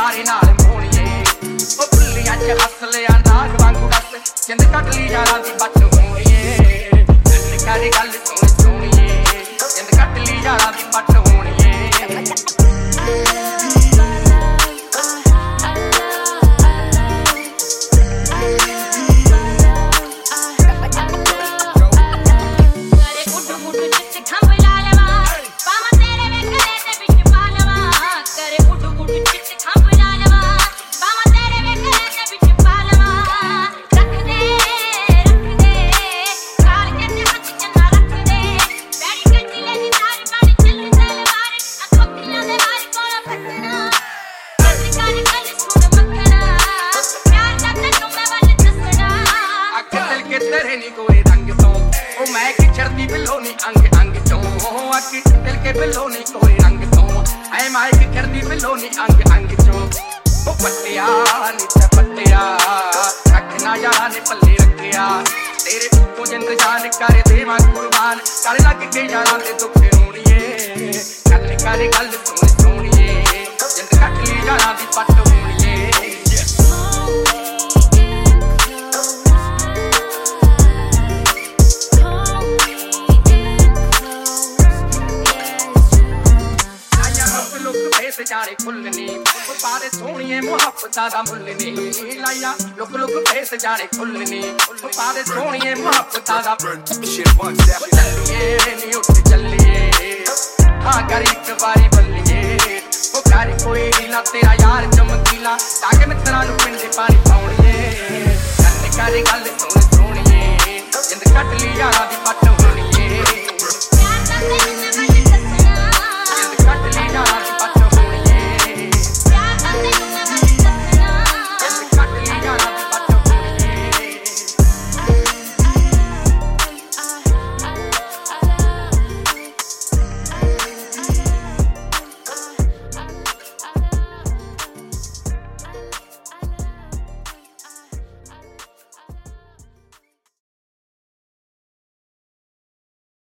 ਅੱਖ ਦੇ ਇਸ਼ਾਰੇ ਨਾਲ ਮੋਣੀਏ ਉਹ ਭੁੱਲੀਆਂ ਚ ਹੱਸ ਲਿਆ, ਨਾਗ ਵਾਂਗੂ ਦੱਸ ਜਿੰਦ ਕੱਟ ਲਈ ਯਾਰਾਂ ਦੀ ਬੱਟ ਤੋਂ ਅੱਖ ਦਿਲ ਕੇ ਬਿੱਲੋ ਨੀ ਕੋਈ ਰੰਗ ਤੋਂ। ਐ ਮੈਂ ਕਿ ਚੜਦੀ ਬਿੱਲੋ ਨੀ ਅੰਗ ਅੰਗ ਤੋਂ ਉਹ ਪੱਟਿਆ ਨੀ ਤੇ ਪੱਟਿਆ, ਅੱਖ ਨਾ ਯਾਰਾਂ ਨੇ ਪੱਲੇ ਰੱਖਿਆ। ਤੇਰੇ ਉੱਤੋਂ ਜਿੰਦ ਜਾਨ ਕਰ ਦੇਵਾਂ ਕੁਰਬਾਨ। ਕਰ ਲੱਗ ਕੇ ਯਾਰਾਂ ਦੇ ਦੁੱਖ ਹੋਣੀਏ ਗੱਲ ਕਰ ਗੱਲ ਲੋਕ ਫੇਸ ਜਾਣੇ ਖੁੱਲਨੇ ਉਹ ਪਾਰੇ ਸੋਹਣੀਏ ਮੁਹੱਬਤਾਂ ਦਾ ਮੁੱਲ ਨੇ। ਲਾਇਆ ਲੋਕ ਲੋਕ ਫੇਸ ਜਾਣੇ ਖੁੱਲਨੇ ਉਹ ਪਾਰੇ ਸੋਹਣੀਏ ਮੁਹੱਬਤਾਂ ਦਾ ਚੱਲੀਏ ਨੀ ਉੱਠ ਚੱਲੀਏ। ਹਾਂ ਕਰ ਇੱਕ ਵਾਰੀ ਬੱਲੀਏ ਉਹ ਕਰ ਕੋਈ ਨੀ ਨਾ ਤੇਰਾ ਯਾਰ ਚਮਕੀਲਾ। ਤਾਂ ਕਿ ਮਿੱਤਰਾਂ ਨੂੰ ਪਿੰਡੇ ਪਾਣੀ ਪਾਉਣੀਏ। ਕਰ ਗੱਲ ਸੋਹਣੀ